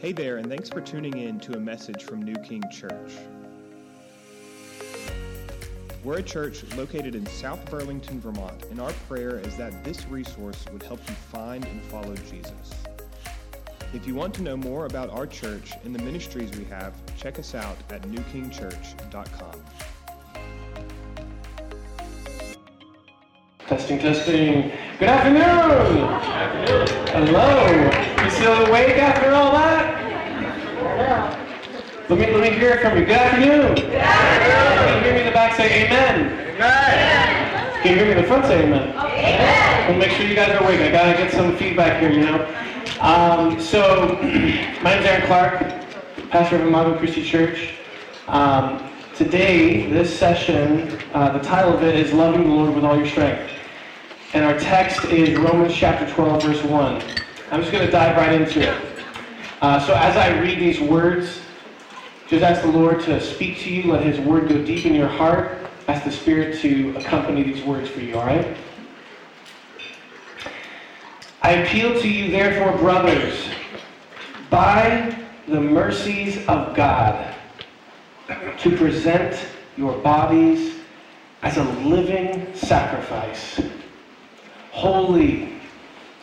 Hey there, and thanks for tuning in to a message from New King Church. We're a church located in South Burlington, Vermont, and our prayer is that this resource would help you find and follow Jesus. If you want to know more about our church and the ministries we have, check us out at newkingchurch.com. Testing, testing. Good afternoon. Good afternoon. Hello. You still awake after all that? Let me let me hear it from you. Good afternoon. Good afternoon. Can you hear me in the back say amen? Amen. Can you hear me in the front say amen? Amen. Well, make sure you guys are awake. I gotta get some feedback here, you know. Um, so, my name is Aaron Clark, pastor of Imago Christi Church. Um, today, this session, uh, the title of it is "Loving the Lord with All Your Strength." And our text is Romans chapter 12, verse 1. I'm just going to dive right into it. Uh, so as I read these words, just ask the Lord to speak to you. Let His word go deep in your heart. Ask the Spirit to accompany these words for you, all right? I appeal to you, therefore, brothers, by the mercies of God, to present your bodies as a living sacrifice holy,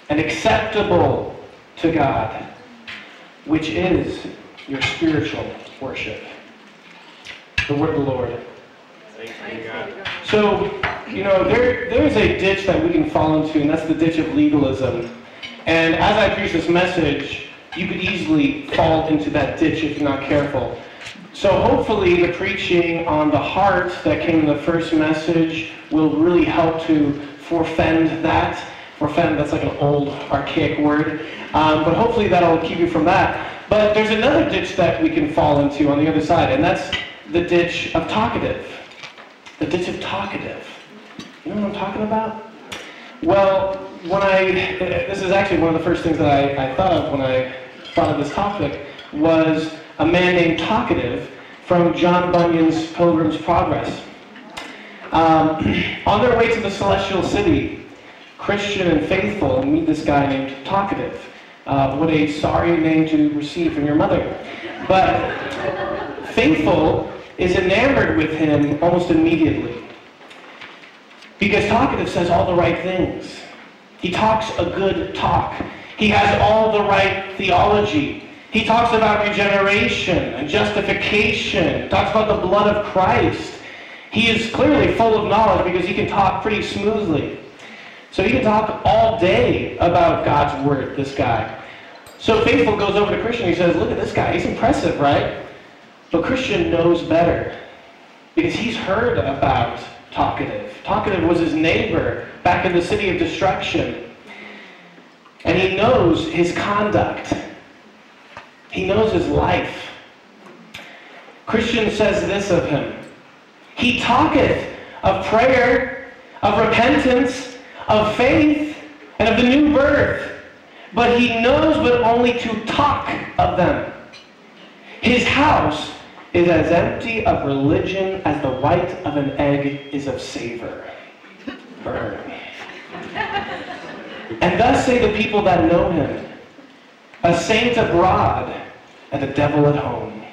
and acceptable to God, which is your spiritual worship. The word of the Lord. So, you know, there, there's a ditch that we can fall into, and that's the ditch of legalism. And as I preach this message, you could easily fall into that ditch if you're not careful. So hopefully the preaching on the heart that came in the first message will really help to forfend that. Forfend, that's like an old, archaic word. Um, but hopefully that'll keep you from that. But there's another ditch that we can fall into on the other side, and that's the ditch of talkative. The ditch of talkative. You know what I'm talking about? Well, when I, this is actually one of the first things that I, I thought of when I thought of this topic, was a man named Talkative from John Bunyan's Pilgrim's Progress. Um, on their way to the celestial city, Christian and faithful meet this guy named Talkative. Uh, what a sorry name to receive from your mother. But faithful is enamored with him almost immediately. Because Talkative says all the right things. He talks a good talk. He has all the right theology. He talks about regeneration and justification. Talks about the blood of Christ. He is clearly full of knowledge because he can talk pretty smoothly. So he can talk all day about God's word, this guy. So Faithful goes over to Christian and he says, Look at this guy. He's impressive, right? But Christian knows better because he's heard about Talkative. Talkative was his neighbor back in the city of destruction. And he knows his conduct, he knows his life. Christian says this of him he talketh of prayer, of repentance, of faith, and of the new birth. But he knows but only to talk of them. His house is as empty of religion as the white of an egg is of savor. Burn. And thus say the people that know him, a saint abroad and a devil at home.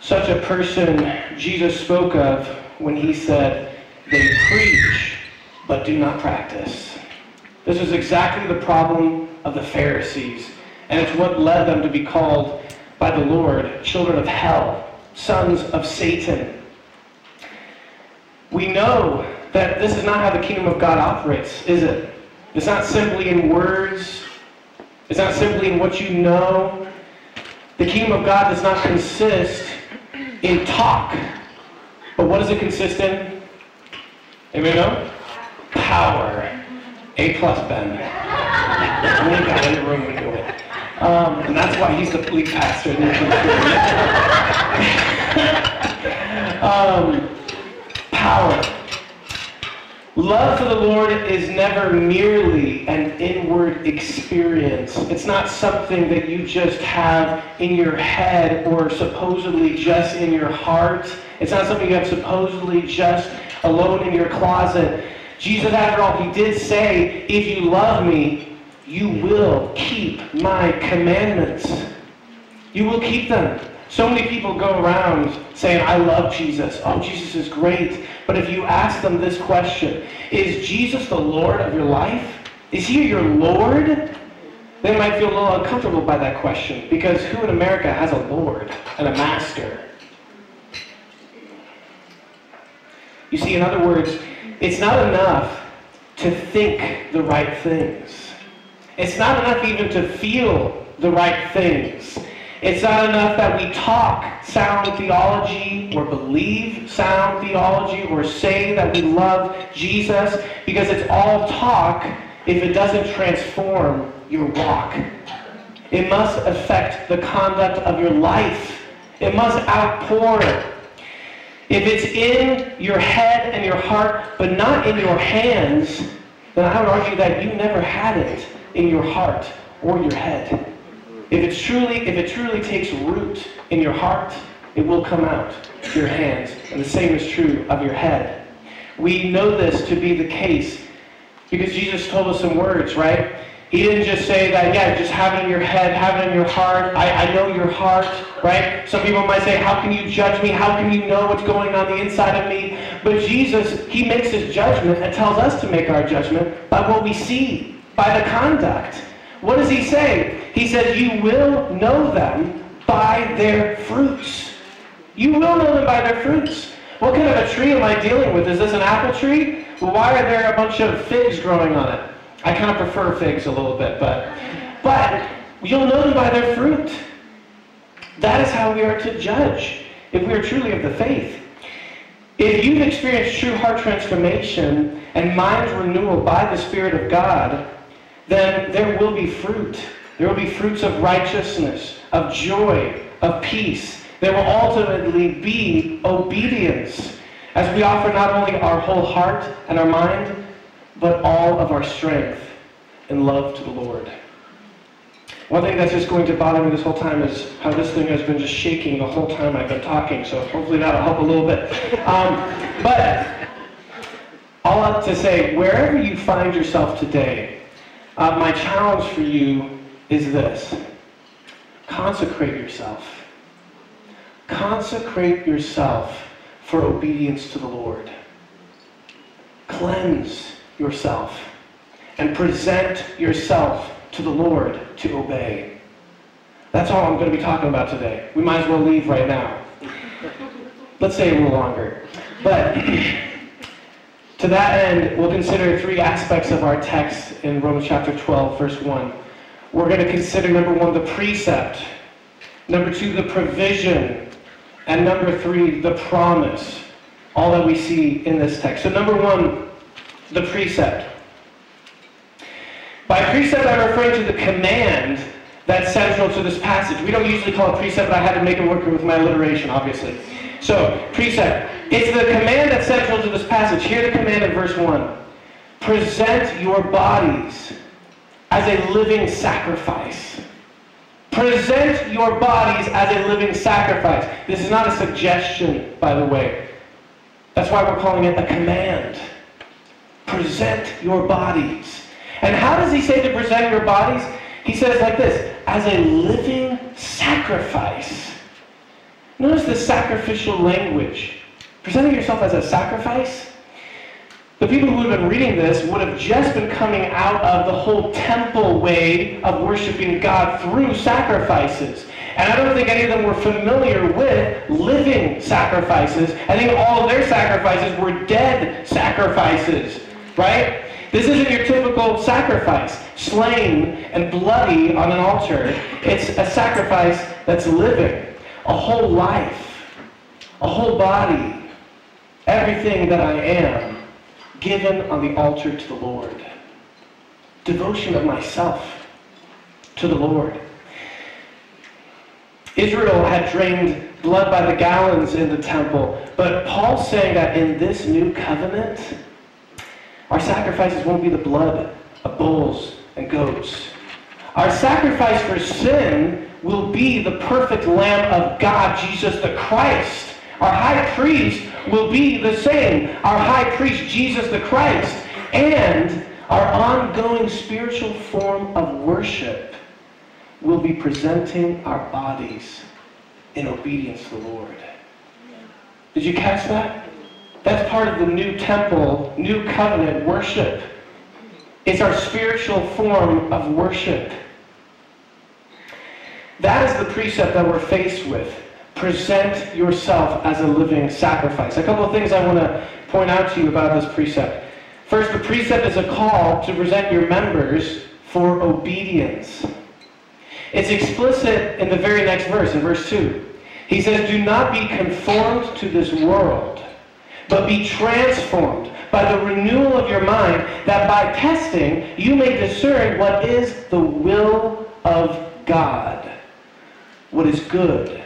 Such a person Jesus spoke of when he said, They preach, but do not practice. This is exactly the problem of the Pharisees, and it's what led them to be called by the Lord children of hell, sons of Satan. We know that this is not how the kingdom of God operates, is it? It's not simply in words, it's not simply in what you know. The kingdom of God does not consist in talk. But what does it consist in? Anybody know? Power. A plus, Ben. Only in the room would do it. Um, and that's why he's the lead pastor. um, power. Love for the Lord is never merely an inward experience. It's not something that you just have in your head or supposedly just in your heart. It's not something you have supposedly just alone in your closet. Jesus, after all, he did say, if you love me, you will keep my commandments. You will keep them. So many people go around saying, I love Jesus. Oh, Jesus is great. But if you ask them this question, is Jesus the Lord of your life? Is he your Lord? They might feel a little uncomfortable by that question because who in America has a Lord and a master? You see, in other words, it's not enough to think the right things. It's not enough even to feel the right things. It's not enough that we talk sound theology or believe sound theology or say that we love Jesus because it's all talk if it doesn't transform your walk. It must affect the conduct of your life. It must outpour. If it's in your head and your heart, but not in your hands, then I would argue that you never had it in your heart or your head. If it's truly, if it truly takes root in your heart, it will come out your hands. And the same is true of your head. We know this to be the case because Jesus told us some words, right? He didn't just say that, yeah, just have it in your head, have it in your heart. I, I know your heart, right? Some people might say, how can you judge me? How can you know what's going on the inside of me? But Jesus, he makes his judgment and tells us to make our judgment by what we see, by the conduct. What does he say? He says, You will know them by their fruits. You will know them by their fruits. What kind of a tree am I dealing with? Is this an apple tree? Why are there a bunch of figs growing on it? I kind of prefer figs a little bit, but but you'll know them by their fruit. That is how we are to judge if we are truly of the faith. If you've experienced true heart transformation and mind renewal by the Spirit of God, then there will be fruit. There will be fruits of righteousness, of joy, of peace. There will ultimately be obedience as we offer not only our whole heart and our mind, but all of our strength and love to the Lord. One thing that's just going to bother me this whole time is how this thing has been just shaking the whole time I've been talking, so hopefully that'll help a little bit. Um, but all have to say, wherever you find yourself today, uh, my challenge for you is this consecrate yourself. Consecrate yourself for obedience to the Lord. Cleanse yourself and present yourself to the Lord to obey. That's all I'm going to be talking about today. We might as well leave right now. Let's stay a little longer. But To that end, we'll consider three aspects of our text in Romans chapter 12, verse 1. We're going to consider, number one, the precept. Number two, the provision. And number three, the promise. All that we see in this text. So, number one, the precept. By precept, I'm referring to the command that's central to this passage. We don't usually call it precept, but I had to make it work with my alliteration, obviously. So, precept. It's the command that's central to this passage. Hear the command in verse 1. Present your bodies as a living sacrifice. Present your bodies as a living sacrifice. This is not a suggestion, by the way. That's why we're calling it a command. Present your bodies. And how does he say to present your bodies? He says like this as a living sacrifice. Notice the sacrificial language. Presenting yourself as a sacrifice. The people who have been reading this would have just been coming out of the whole temple way of worshiping God through sacrifices. And I don't think any of them were familiar with living sacrifices. I think all of their sacrifices were dead sacrifices, right? This isn't your typical sacrifice, slain and bloody on an altar. It's a sacrifice that's living a whole life, a whole body, everything that I am, given on the altar to the Lord. Devotion of myself to the Lord. Israel had drained blood by the gallons in the temple, but Paul's saying that in this new covenant, our sacrifices won't be the blood of bulls and goats. Our sacrifice for sin will be the perfect Lamb of God, Jesus the Christ. Our high priest will be the same, our high priest, Jesus the Christ. And our ongoing spiritual form of worship will be presenting our bodies in obedience to the Lord. Did you catch that? That's part of the new temple, new covenant worship. It's our spiritual form of worship. That is the precept that we're faced with. Present yourself as a living sacrifice. A couple of things I want to point out to you about this precept. First, the precept is a call to present your members for obedience. It's explicit in the very next verse, in verse 2. He says, Do not be conformed to this world, but be transformed by the renewal of your mind, that by testing you may discern what is the will of God, what is good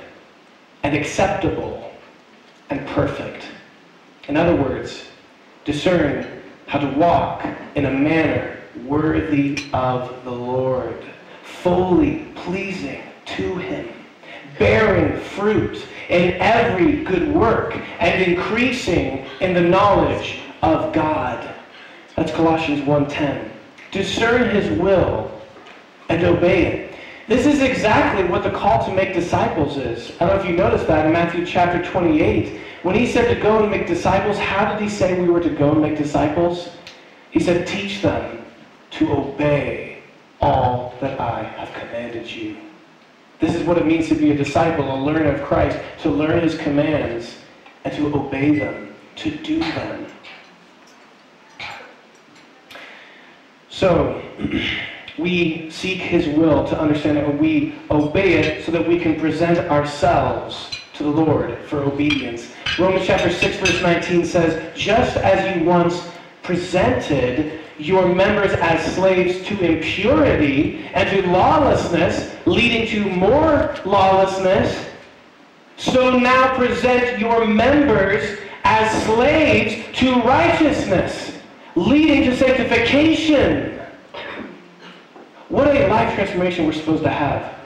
and acceptable and perfect. In other words, discern how to walk in a manner worthy of the Lord, fully pleasing to Him, bearing fruit in every good work, and increasing in the knowledge of God. That's Colossians 1.10. Discern His will and obey it. This is exactly what the call to make disciples is. I don't know if you noticed that in Matthew chapter 28. When he said to go and make disciples, how did he say we were to go and make disciples? He said, teach them to obey all that I have commanded you. This is what it means to be a disciple, a learner of Christ, to learn his commands and to obey them, to do them. So, we seek his will to understand it and we obey it so that we can present ourselves to the Lord for obedience. Romans chapter 6 verse 19 says, just as you once presented your members as slaves to impurity and to lawlessness, leading to more lawlessness, so now present your members as slaves to righteousness, leading to sanctification. What a life transformation we're supposed to have.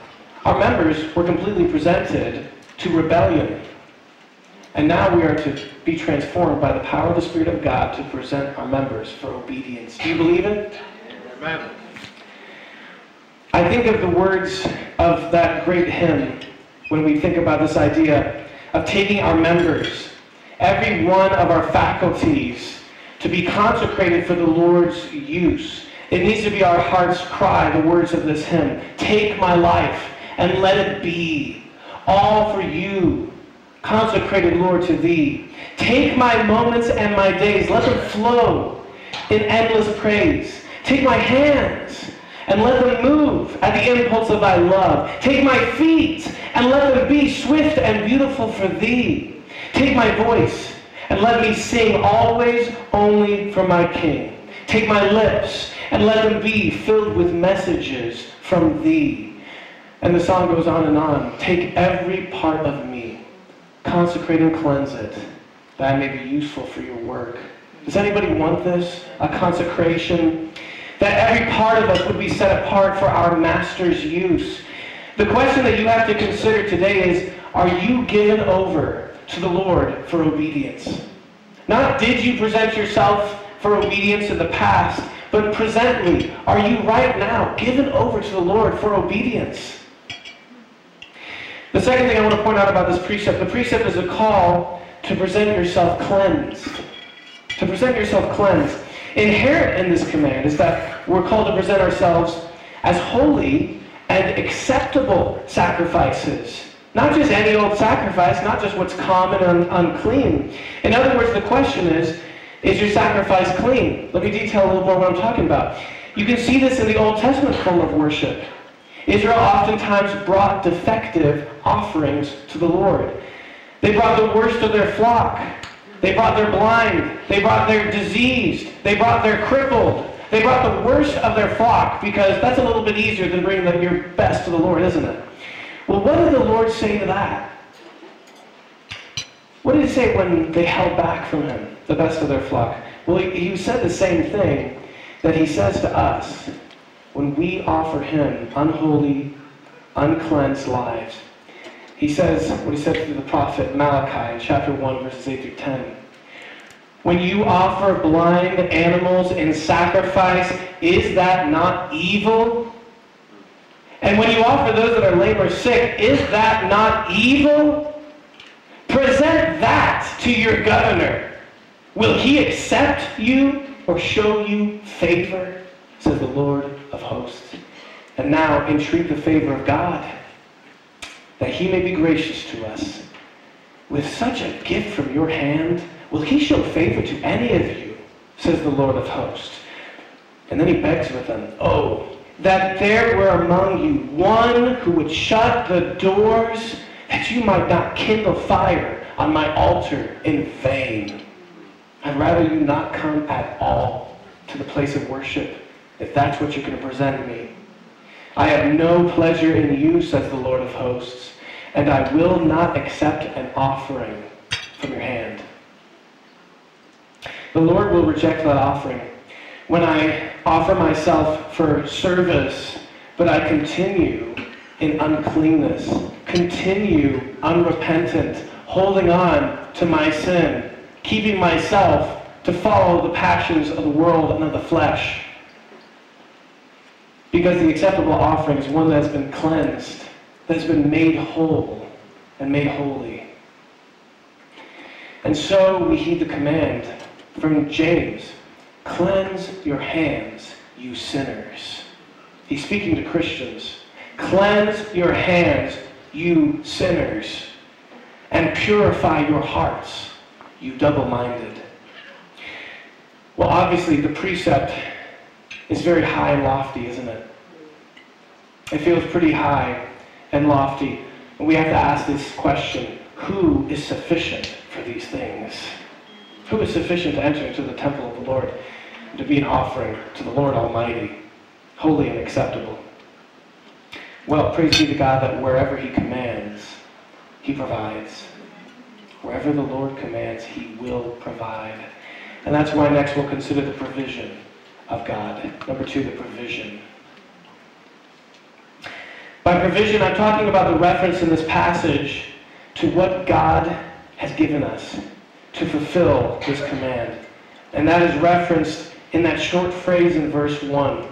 Our members were completely presented to rebellion. And now we are to be transformed by the power of the Spirit of God to present our members for obedience. Do you believe it? Amen. I think of the words of that great hymn when we think about this idea of taking our members, every one of our faculties, to be consecrated for the Lord's use. It needs to be our heart's cry, the words of this hymn. Take my life and let it be all for you, consecrated, Lord, to thee. Take my moments and my days, let them flow in endless praise. Take my hands and let them move at the impulse of thy love. Take my feet and let them be swift and beautiful for thee. Take my voice and let me sing always only for my King. Take my lips and let them be filled with messages from thee. And the song goes on and on. Take every part of me, consecrate and cleanse it, that may be useful for your work. Does anybody want this? A consecration? That every part of us would be set apart for our Master's use. The question that you have to consider today is, are you given over to the Lord for obedience? Not did you present yourself for obedience in the past, but presently, are you right now given over to the Lord for obedience? The second thing I want to point out about this precept, the precept is a call to present yourself cleansed. To present yourself cleansed. Inherent in this command is that we're called to present ourselves as holy and acceptable sacrifices. Not just any old sacrifice, not just what's common and unclean. In other words, the question is, is your sacrifice clean? Let me detail a little more what I'm talking about. You can see this in the Old Testament form of worship. Israel oftentimes brought defective offerings to the Lord. They brought the worst of their flock. They brought their blind. They brought their diseased. They brought their crippled. They brought the worst of their flock because that's a little bit easier than bringing your best to the Lord, isn't it? Well, what did the Lord say to that? What did he say when they held back from him, the best of their flock? Well, he, he said the same thing that he says to us when we offer him unholy, uncleansed lives. He says what he said to the prophet Malachi in chapter 1, verses 8 through 10. When you offer blind animals in sacrifice, is that not evil? And when you offer those that are lame or sick, is that not evil? Present that to your governor. Will he accept you or show you favor? Says the Lord of hosts. And now entreat the favor of God, that he may be gracious to us. With such a gift from your hand, Will he show favor to any of you? Says the Lord of hosts. And then he begs with them, Oh, that there were among you one who would shut the doors that you might not kindle fire on my altar in vain. I'd rather you not come at all to the place of worship if that's what you're going to present me. I have no pleasure in you, says the Lord of hosts, and I will not accept an offering from your hand. The Lord will reject that offering. When I offer myself for service, but I continue in uncleanness, continue unrepentant, holding on to my sin, keeping myself to follow the passions of the world and of the flesh. Because the acceptable offering is one that has been cleansed, that has been made whole and made holy. And so we heed the command from James, cleanse your hands, you sinners. He's speaking to Christians. Cleanse your hands, you sinners, and purify your hearts, you double minded. Well, obviously, the precept is very high and lofty, isn't it? It feels pretty high and lofty. And we have to ask this question who is sufficient for these things? Who is sufficient to enter into the temple of the Lord to be an offering to the Lord Almighty, holy and acceptable? Well, praise be to God that wherever He commands, He provides. Wherever the Lord commands, He will provide. And that's why next we'll consider the provision of God. Number two, the provision. By provision, I'm talking about the reference in this passage to what God has given us to fulfill this command. And that is referenced in that short phrase in verse 1.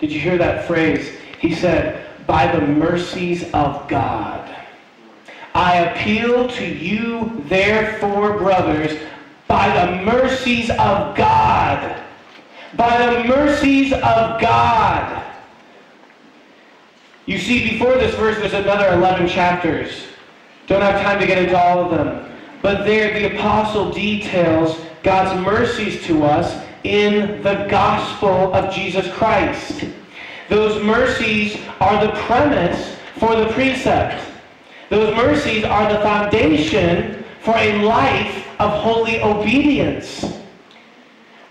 Did you hear that phrase? He said, by the mercies of God. I appeal to you, therefore, brothers, by the mercies of God. By the mercies of God. You see, before this verse, there's another 11 chapters. Don't have time to get into all of them. But there the apostle details God's mercies to us in the gospel of Jesus Christ. Those mercies are the premise for the precept. Those mercies are the foundation for a life of holy obedience.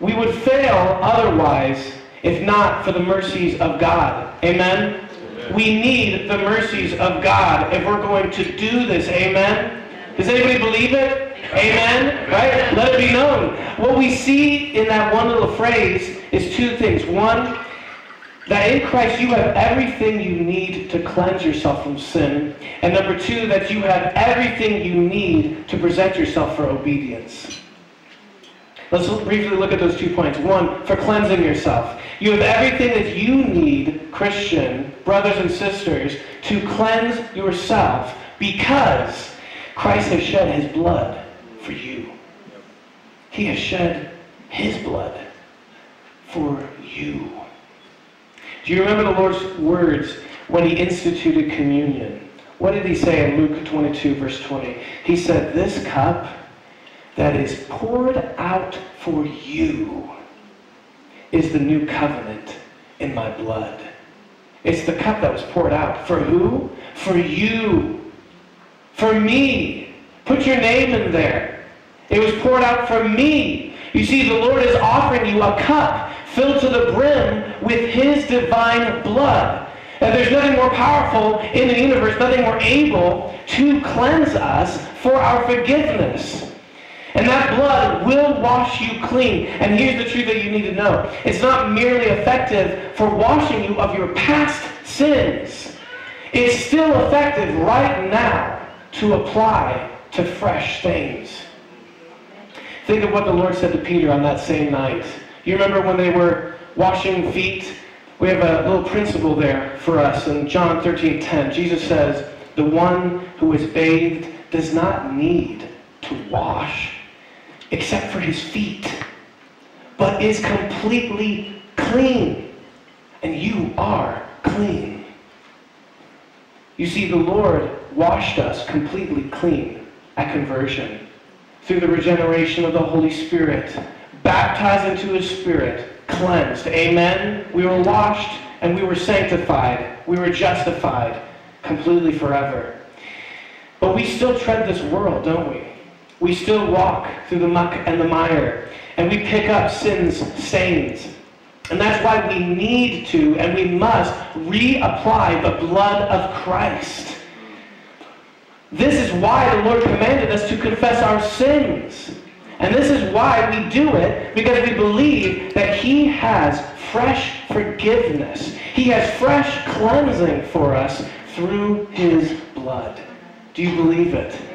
We would fail otherwise if not for the mercies of God. Amen? Amen? We need the mercies of God if we're going to do this. Amen? Does anybody believe it? Amen? Right? Let it be known. What we see in that one little phrase is two things. One, that in Christ you have everything you need to cleanse yourself from sin. And number two, that you have everything you need to present yourself for obedience. Let's briefly look at those two points. One, for cleansing yourself. You have everything that you need, Christian, brothers and sisters, to cleanse yourself because Christ has shed his blood for you. He has shed his blood for you. Do you remember the Lord's words when he instituted communion? What did he say in Luke 22, verse 20? He said, This cup that is poured out for you is the new covenant in my blood. It's the cup that was poured out. For who? For you. For me. Put your name in there. It was poured out for me. You see, the Lord is offering you a cup filled to the brim with his divine blood. And there's nothing more powerful in the universe, nothing more able to cleanse us for our forgiveness. And that blood will wash you clean. And here's the truth that you need to know. It's not merely effective for washing you of your past sins. It's still effective right now to apply to fresh things. Think of what the Lord said to Peter on that same night. You remember when they were washing feet? We have a little principle there for us in John 13 10. Jesus says, The one who is bathed does not need to wash except for his feet, but is completely clean. And you are clean. You see, the Lord washed us completely clean at conversion through the regeneration of the Holy Spirit, baptized into his Spirit, cleansed. Amen? We were washed and we were sanctified. We were justified completely forever. But we still tread this world, don't we? We still walk through the muck and the mire, and we pick up sin's stains. And that's why we need to and we must reapply the blood of Christ. This is why the Lord commanded us to confess our sins. And this is why we do it, because we believe that He has fresh forgiveness. He has fresh cleansing for us through His blood. Do you believe it?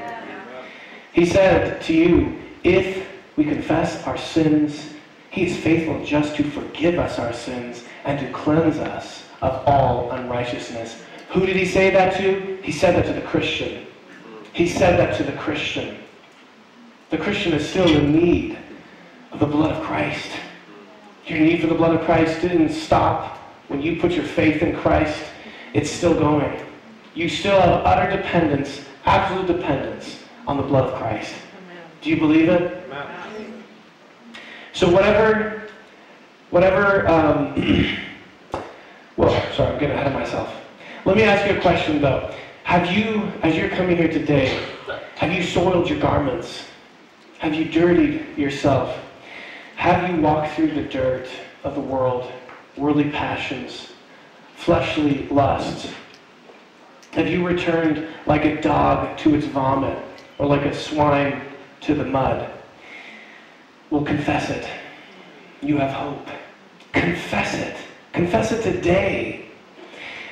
He said to you, if we confess our sins, he is faithful just to forgive us our sins and to cleanse us of all unrighteousness. Who did he say that to? He said that to the Christian. He said that to the Christian. The Christian is still in need of the blood of Christ. Your need for the blood of Christ didn't stop when you put your faith in Christ. It's still going. You still have utter dependence, absolute dependence on the blood of Christ. Do you believe it? So whatever, whatever, um, well, sorry, I'm getting ahead of myself. Let me ask you a question though. Have you, as you're coming here today, have you soiled your garments? Have you dirtied yourself? Have you walked through the dirt of the world, worldly passions, fleshly lusts? Have you returned like a dog to its vomit? Or like a swine to the mud. will confess it. You have hope. Confess it. Confess it today.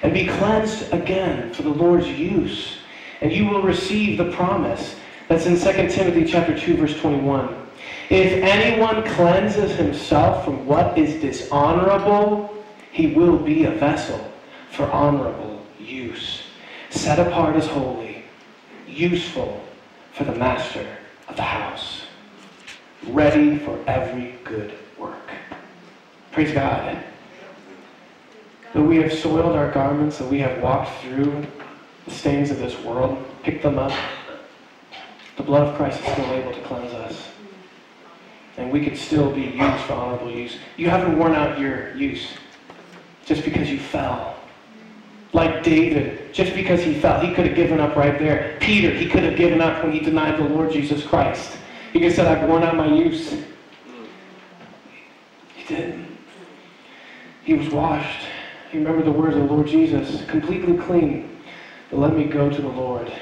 And be cleansed again for the Lord's use. And you will receive the promise that's in 2 Timothy chapter 2, verse 21. If anyone cleanses himself from what is dishonorable, he will be a vessel for honorable use, set apart as holy, useful for the master of the house, ready for every good work. Praise God. Though we have soiled our garments, though we have walked through the stains of this world, picked them up, the blood of Christ is still able to cleanse us. And we could still be used for honorable use. You haven't worn out your use just because you fell. Like David, just because he fell, he could have given up right there. Peter, he could have given up when he denied the Lord Jesus Christ. He could have said, I've worn out my use. He didn't. He was washed. He remembered the words of the Lord Jesus, completely clean. But let me go to the Lord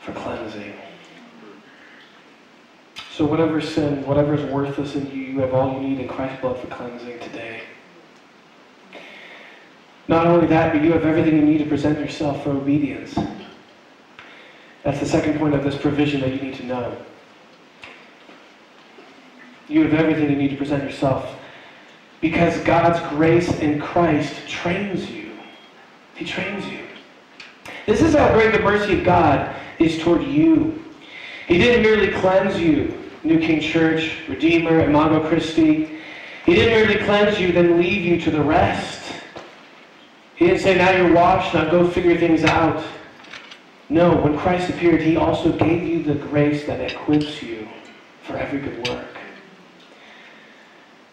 for cleansing. So whatever sin, whatever is worthless in you, you have all you need in Christ's blood for cleansing today. Not only that, but you have everything you need to present yourself for obedience. That's the second point of this provision that you need to know. You have everything you need to present yourself because God's grace in Christ trains you. He trains you. This is how great the mercy of God is toward you. He didn't merely cleanse you, New King Church, Redeemer, Imago Christi. He didn't merely cleanse you, then leave you to the rest. He didn't say, now you're washed, now go figure things out. No, when Christ appeared, he also gave you the grace that equips you for every good work.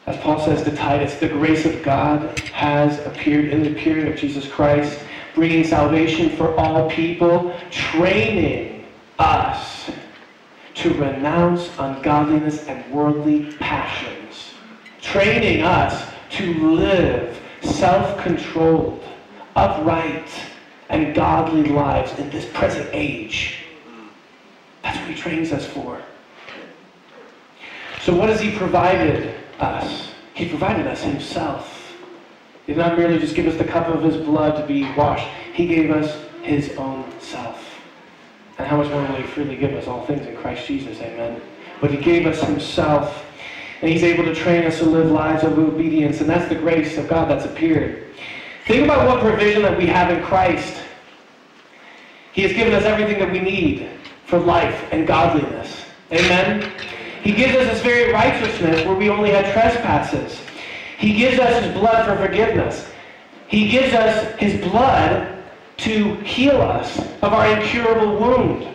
As Paul says to Titus, the grace of God has appeared in the period of Jesus Christ, bringing salvation for all people, training us to renounce ungodliness and worldly passions, training us to live self-controlled upright and godly lives in this present age. That's what he trains us for. So what has he provided us? He provided us himself. He did not merely just give us the cup of his blood to be washed. He gave us his own self. And how much more will he freely give us all things in Christ Jesus? Amen. but he gave us himself. And he's able to train us to live lives of obedience. And that's the grace of God that's appeared. Think about what provision that we have in Christ. He has given us everything that we need for life and godliness. Amen? He gives us his very righteousness where we only had trespasses. He gives us his blood for forgiveness. He gives us his blood to heal us of our incurable wound.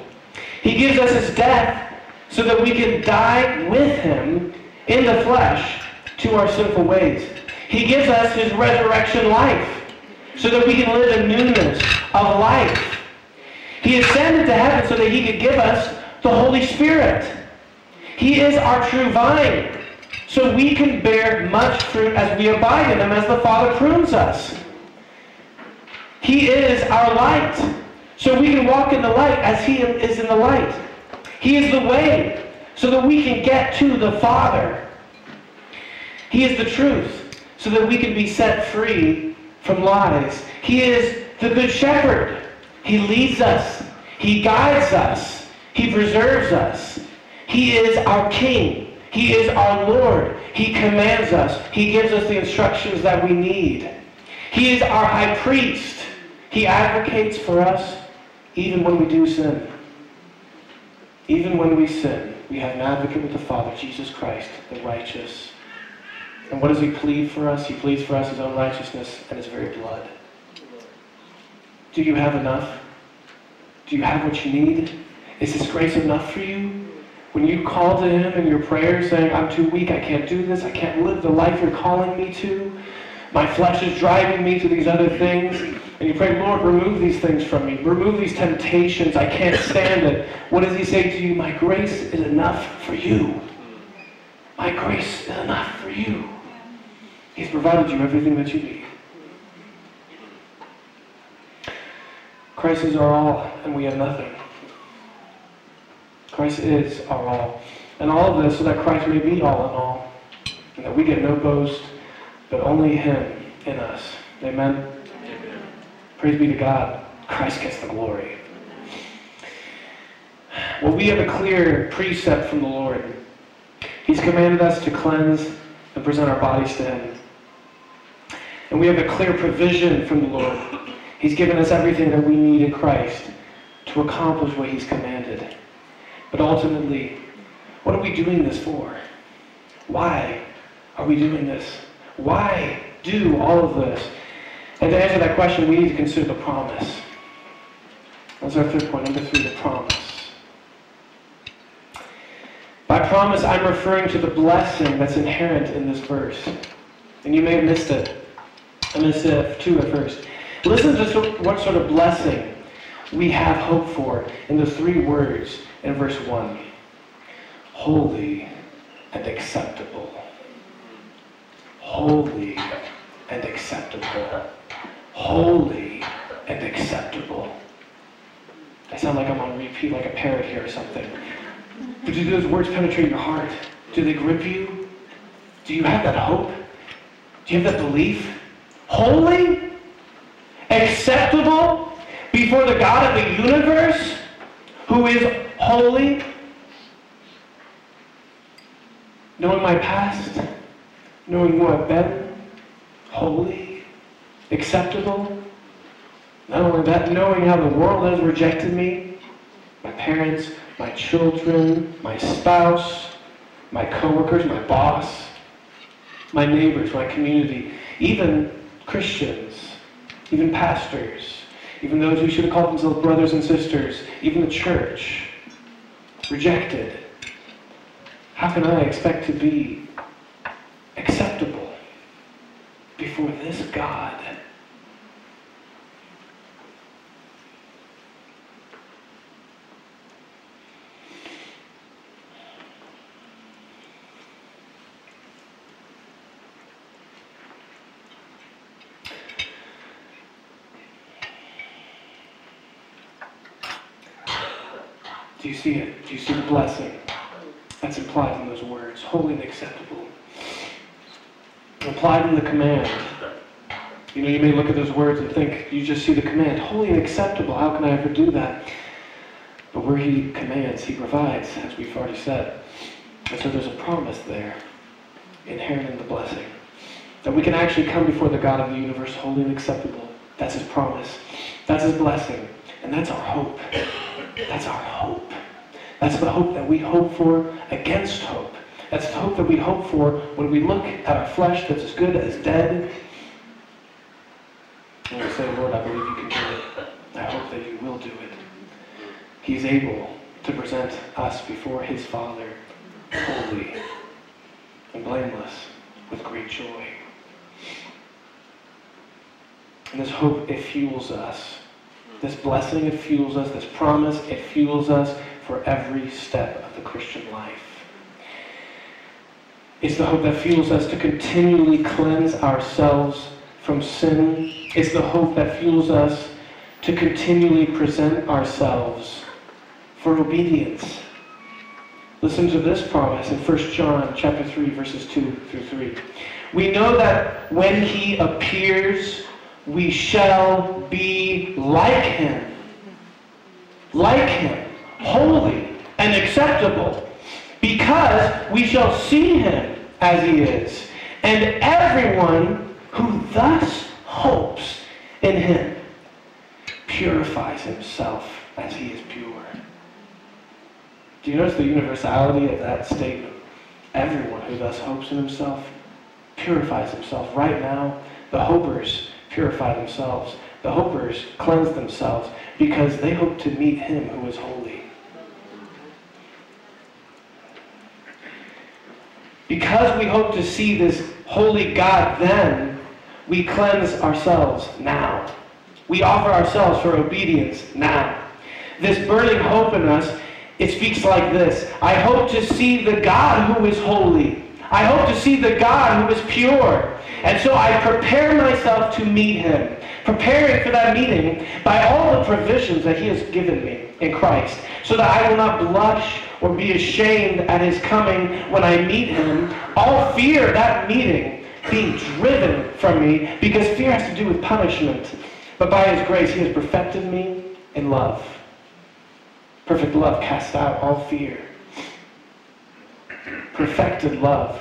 He gives us his death so that we can die with him in the flesh to our sinful ways. He gives us his resurrection life so that we can live in newness of life. He ascended to heaven so that he could give us the Holy Spirit. He is our true vine. So we can bear much fruit as we abide in him, as the Father prunes us. He is our light. So we can walk in the light as he is in the light. He is the way so that we can get to the Father. He is the truth so that we can be set free from lies. He is the good shepherd. He leads us. He guides us. He preserves us. He is our king. He is our Lord. He commands us. He gives us the instructions that we need. He is our high priest. He advocates for us even when we do sin. Even when we sin, we have an advocate with the Father, Jesus Christ, the righteous. And what does he plead for us? He pleads for us his own righteousness and his very blood. Do you have enough? Do you have what you need? Is His grace enough for you? When you call to Him in your prayer saying, I'm too weak, I can't do this, I can't live the life you're calling me to, my flesh is driving me to these other things, and you pray, Lord, remove these things from me, remove these temptations, I can't stand it. What does He say to you? My grace is enough for you. My grace is enough for you. He's provided you everything that you need. Christ is our all, and we have nothing. Christ is our all. And all of this so that Christ may be all in all, and that we get no boast, but only Him in us. Amen? Amen. Praise be to God. Christ gets the glory. Well, we have a clear precept from the Lord. He's commanded us to cleanse and present our bodies to Him. And we have a clear provision from the Lord. He's given us everything that we need in Christ to accomplish what He's commanded. But ultimately, what are we doing this for? Why are we doing this? Why do all of this? And to answer that question, we need to consider the promise. That's our third point. Number three, the promise. By promise, I'm referring to the blessing that's inherent in this verse. And you may have missed it. It too at first. Listen to what sort of blessing we have hope for in the three words in verse 1 holy and acceptable. Holy and acceptable. Holy and acceptable. I sound like I'm on repeat like a parrot here or something. But do those words penetrate your heart? Do they grip you? Do you have that hope? Do you have that belief? Holy acceptable before the God of the universe who is holy, knowing my past, knowing who I've been, holy, acceptable. Not only that, knowing how the world has rejected me, my parents, my children, my spouse, my coworkers, my boss, my neighbors, my community, even Christians even pastors, even those who should have called themselves brothers and sisters, even the church, rejected. How can I expect to be acceptable before this God? Do you see it? Do you see the blessing that's implied in those words? Holy and acceptable. Implied in the command. You know, you may look at those words and think, you just see the command, holy and acceptable. How can I ever do that? But where he commands, he provides, as we've already said. And so there's a promise there, inherent in the blessing, that we can actually come before the God of the universe holy and acceptable. That's his promise. That's his blessing. And that's our hope. That's our hope. That's the hope that we hope for against hope. That's the hope that we hope for when we look at our flesh that's as good as dead. And we say, Lord, I believe you can do it. I hope that you will do it. He's able to present us before his Father holy and blameless with great joy. And this hope, it fuels us. This blessing, it fuels us. This promise, it fuels us for every step of the Christian life. It's the hope that fuels us to continually cleanse ourselves from sin. It's the hope that fuels us to continually present ourselves for obedience. Listen to this promise in 1 John chapter 3 verses 2 through 3. We know that when he appears, we shall be like him. Like him, holy and acceptable, because we shall see him as he is. And everyone who thus hopes in him purifies himself as he is pure. Do you notice the universality of that statement? Everyone who thus hopes in himself purifies himself. Right now, the hopers purify themselves. The hopers cleanse themselves because they hope to meet him who is holy. Because we hope to see this holy God then, we cleanse ourselves now. We offer ourselves for obedience now. This burning hope in us, it speaks like this I hope to see the God who is holy. I hope to see the God who is pure. And so I prepare myself to meet him, preparing for that meeting by all the provisions that he has given me in Christ, so that I will not blush or be ashamed at his coming when I meet him. All fear that meeting being driven from me because fear has to do with punishment. But by his grace, he has perfected me in love. Perfect love casts out all fear. Perfected love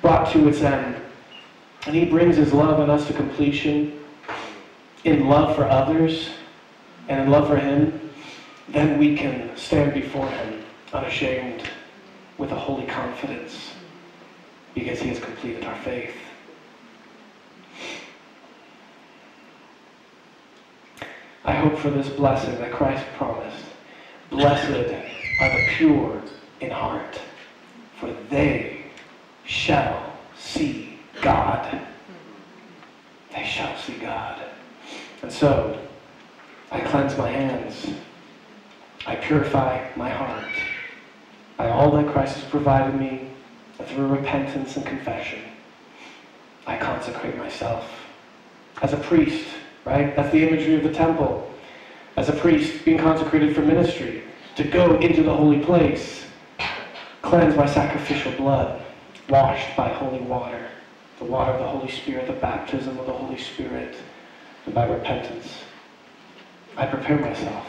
brought to its end and he brings his love in us to completion in love for others and in love for him, then we can stand before him unashamed with a holy confidence because he has completed our faith. I hope for this blessing that Christ promised. Blessed are the pure in heart, for they shall see God. They shall see God. And so, I cleanse my hands. I purify my heart by all that Christ has provided me through repentance and confession. I consecrate myself as a priest, right? That's the imagery of the temple. As a priest being consecrated for ministry, to go into the holy place, cleansed by sacrificial blood, washed by holy water the water of the Holy Spirit, the baptism of the Holy Spirit, and by repentance. I prepare myself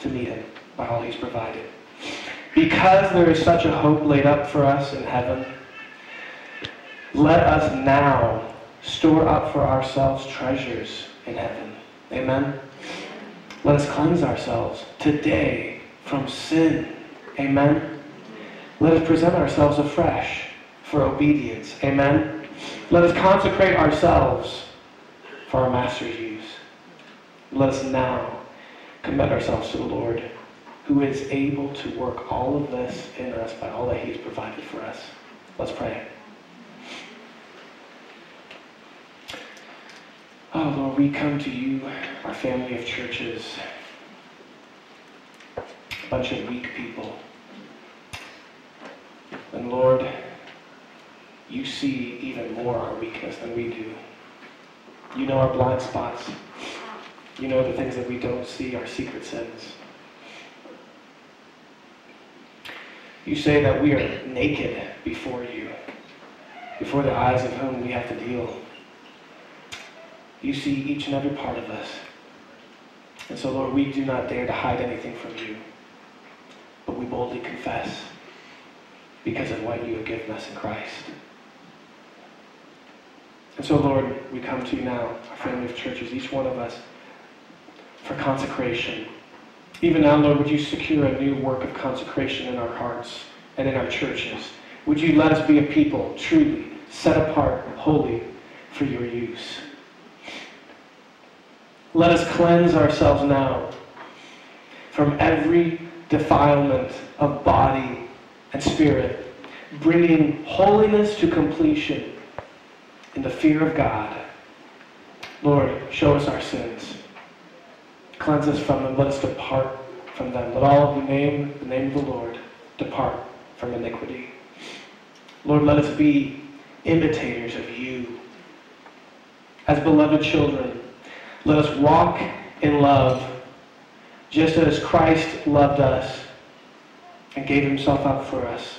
to meet him by all he's provided. Because there is such a hope laid up for us in heaven, let us now store up for ourselves treasures in heaven. Amen. Let us cleanse ourselves today from sin. Amen. Let us present ourselves afresh for obedience. Amen. Let us consecrate ourselves for our Master's use. Let us now commit ourselves to the Lord, who is able to work all of this in us by all that He has provided for us. Let's pray. Oh, Lord, we come to you, our family of churches, a bunch of weak people. And Lord, you see even more our weakness than we do. You know our blind spots. You know the things that we don't see, our secret sins. You say that we are naked before you, before the eyes of whom we have to deal. You see each and every part of us. And so, Lord, we do not dare to hide anything from you, but we boldly confess because of what you have given us in Christ. And so, Lord, we come to you now, our family of churches, each one of us, for consecration. Even now, Lord, would you secure a new work of consecration in our hearts and in our churches? Would you let us be a people truly set apart, holy for your use? Let us cleanse ourselves now from every defilement of body and spirit, bringing holiness to completion in the fear of God. Lord, show us our sins. Cleanse us from them. Let us depart from them. Let all who name the name of the Lord depart from iniquity. Lord, let us be imitators of you. As beloved children, let us walk in love, just as Christ loved us and gave himself up for us.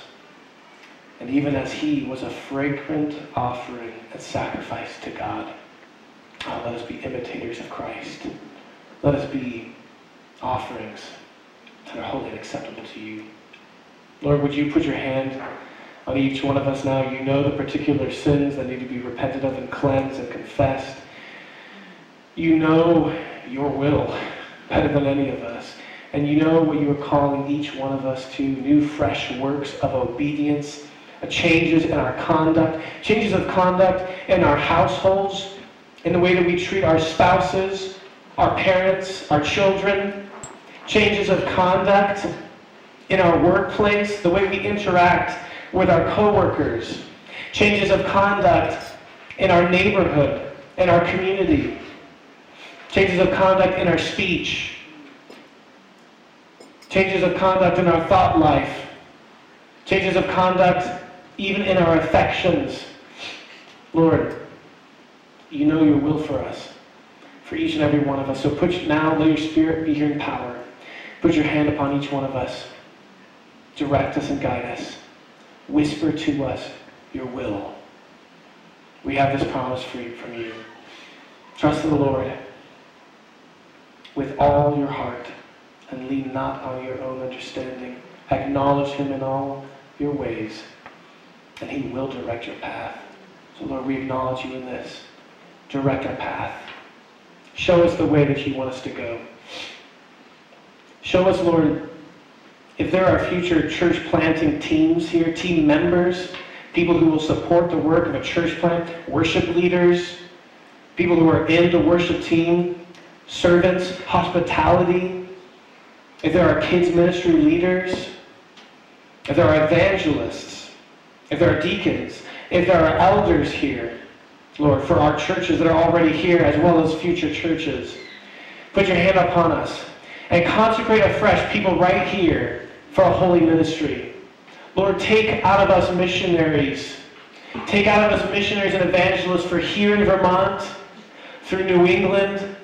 And even as he was a fragrant offering and sacrifice to God, oh, let us be imitators of Christ. Let us be offerings that are holy and acceptable to you. Lord, would you put your hand on each one of us now? You know the particular sins that need to be repented of and cleansed and confessed. You know your will better than any of us. And you know what you are calling each one of us to new, fresh works of obedience, uh, changes in our conduct, changes of conduct in our households, in the way that we treat our spouses, our parents, our children, changes of conduct in our workplace, the way we interact with our coworkers, changes of conduct in our neighborhood, in our community, changes of conduct in our speech, changes of conduct in our thought life, changes of conduct even in our affections. Lord, you know your will for us, for each and every one of us. So put now, let your spirit be here in power. Put your hand upon each one of us. Direct us and guide us. Whisper to us your will. We have this promise for you, from you. Trust in the Lord with all your heart and lean not on your own understanding. Acknowledge him in all your ways, and he will direct your path. So, Lord, we acknowledge you in this. Direct our path. Show us the way that you want us to go. Show us, Lord, if there are future church planting teams here, team members, people who will support the work of a church plant, worship leaders, people who are in the worship team, servants, hospitality, if there are kids ministry leaders, if there are evangelists, if there are deacons, if there are elders here, Lord, for our churches that are already here as well as future churches, put your hand upon us and consecrate afresh people right here for a holy ministry. Lord, take out of us missionaries. Take out of us missionaries and evangelists for here in Vermont, through New England,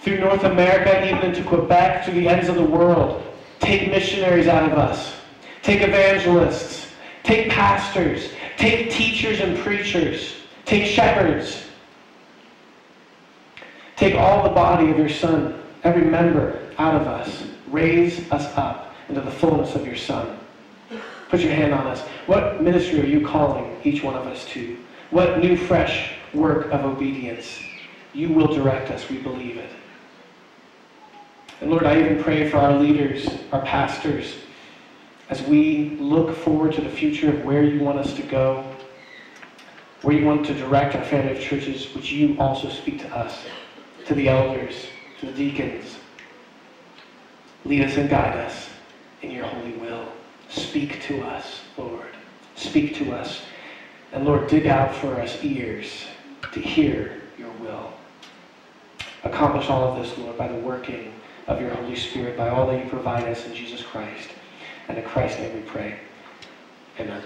through North America, even into Quebec, to the ends of the world. Take missionaries out of us. Take evangelists. Take pastors. Take teachers and preachers. Take shepherds. Take all the body of your Son, every member out of us. Raise us up into the fullness of your Son. Put your hand on us. What ministry are you calling each one of us to? What new, fresh work of obedience? You will direct us. We believe it. And Lord, I even pray for our leaders, our pastors, as we look forward to the future of where you want us to go, where you want to direct our family of churches, would you also speak to us, to the elders, to the deacons. Lead us and guide us in your holy will. Speak to us, Lord. Speak to us. And Lord, dig out for us ears to hear your will. Accomplish all of this, Lord, by the working of your Holy Spirit, by all that you provide us in Jesus Christ. And in Christ's name we pray. Amen.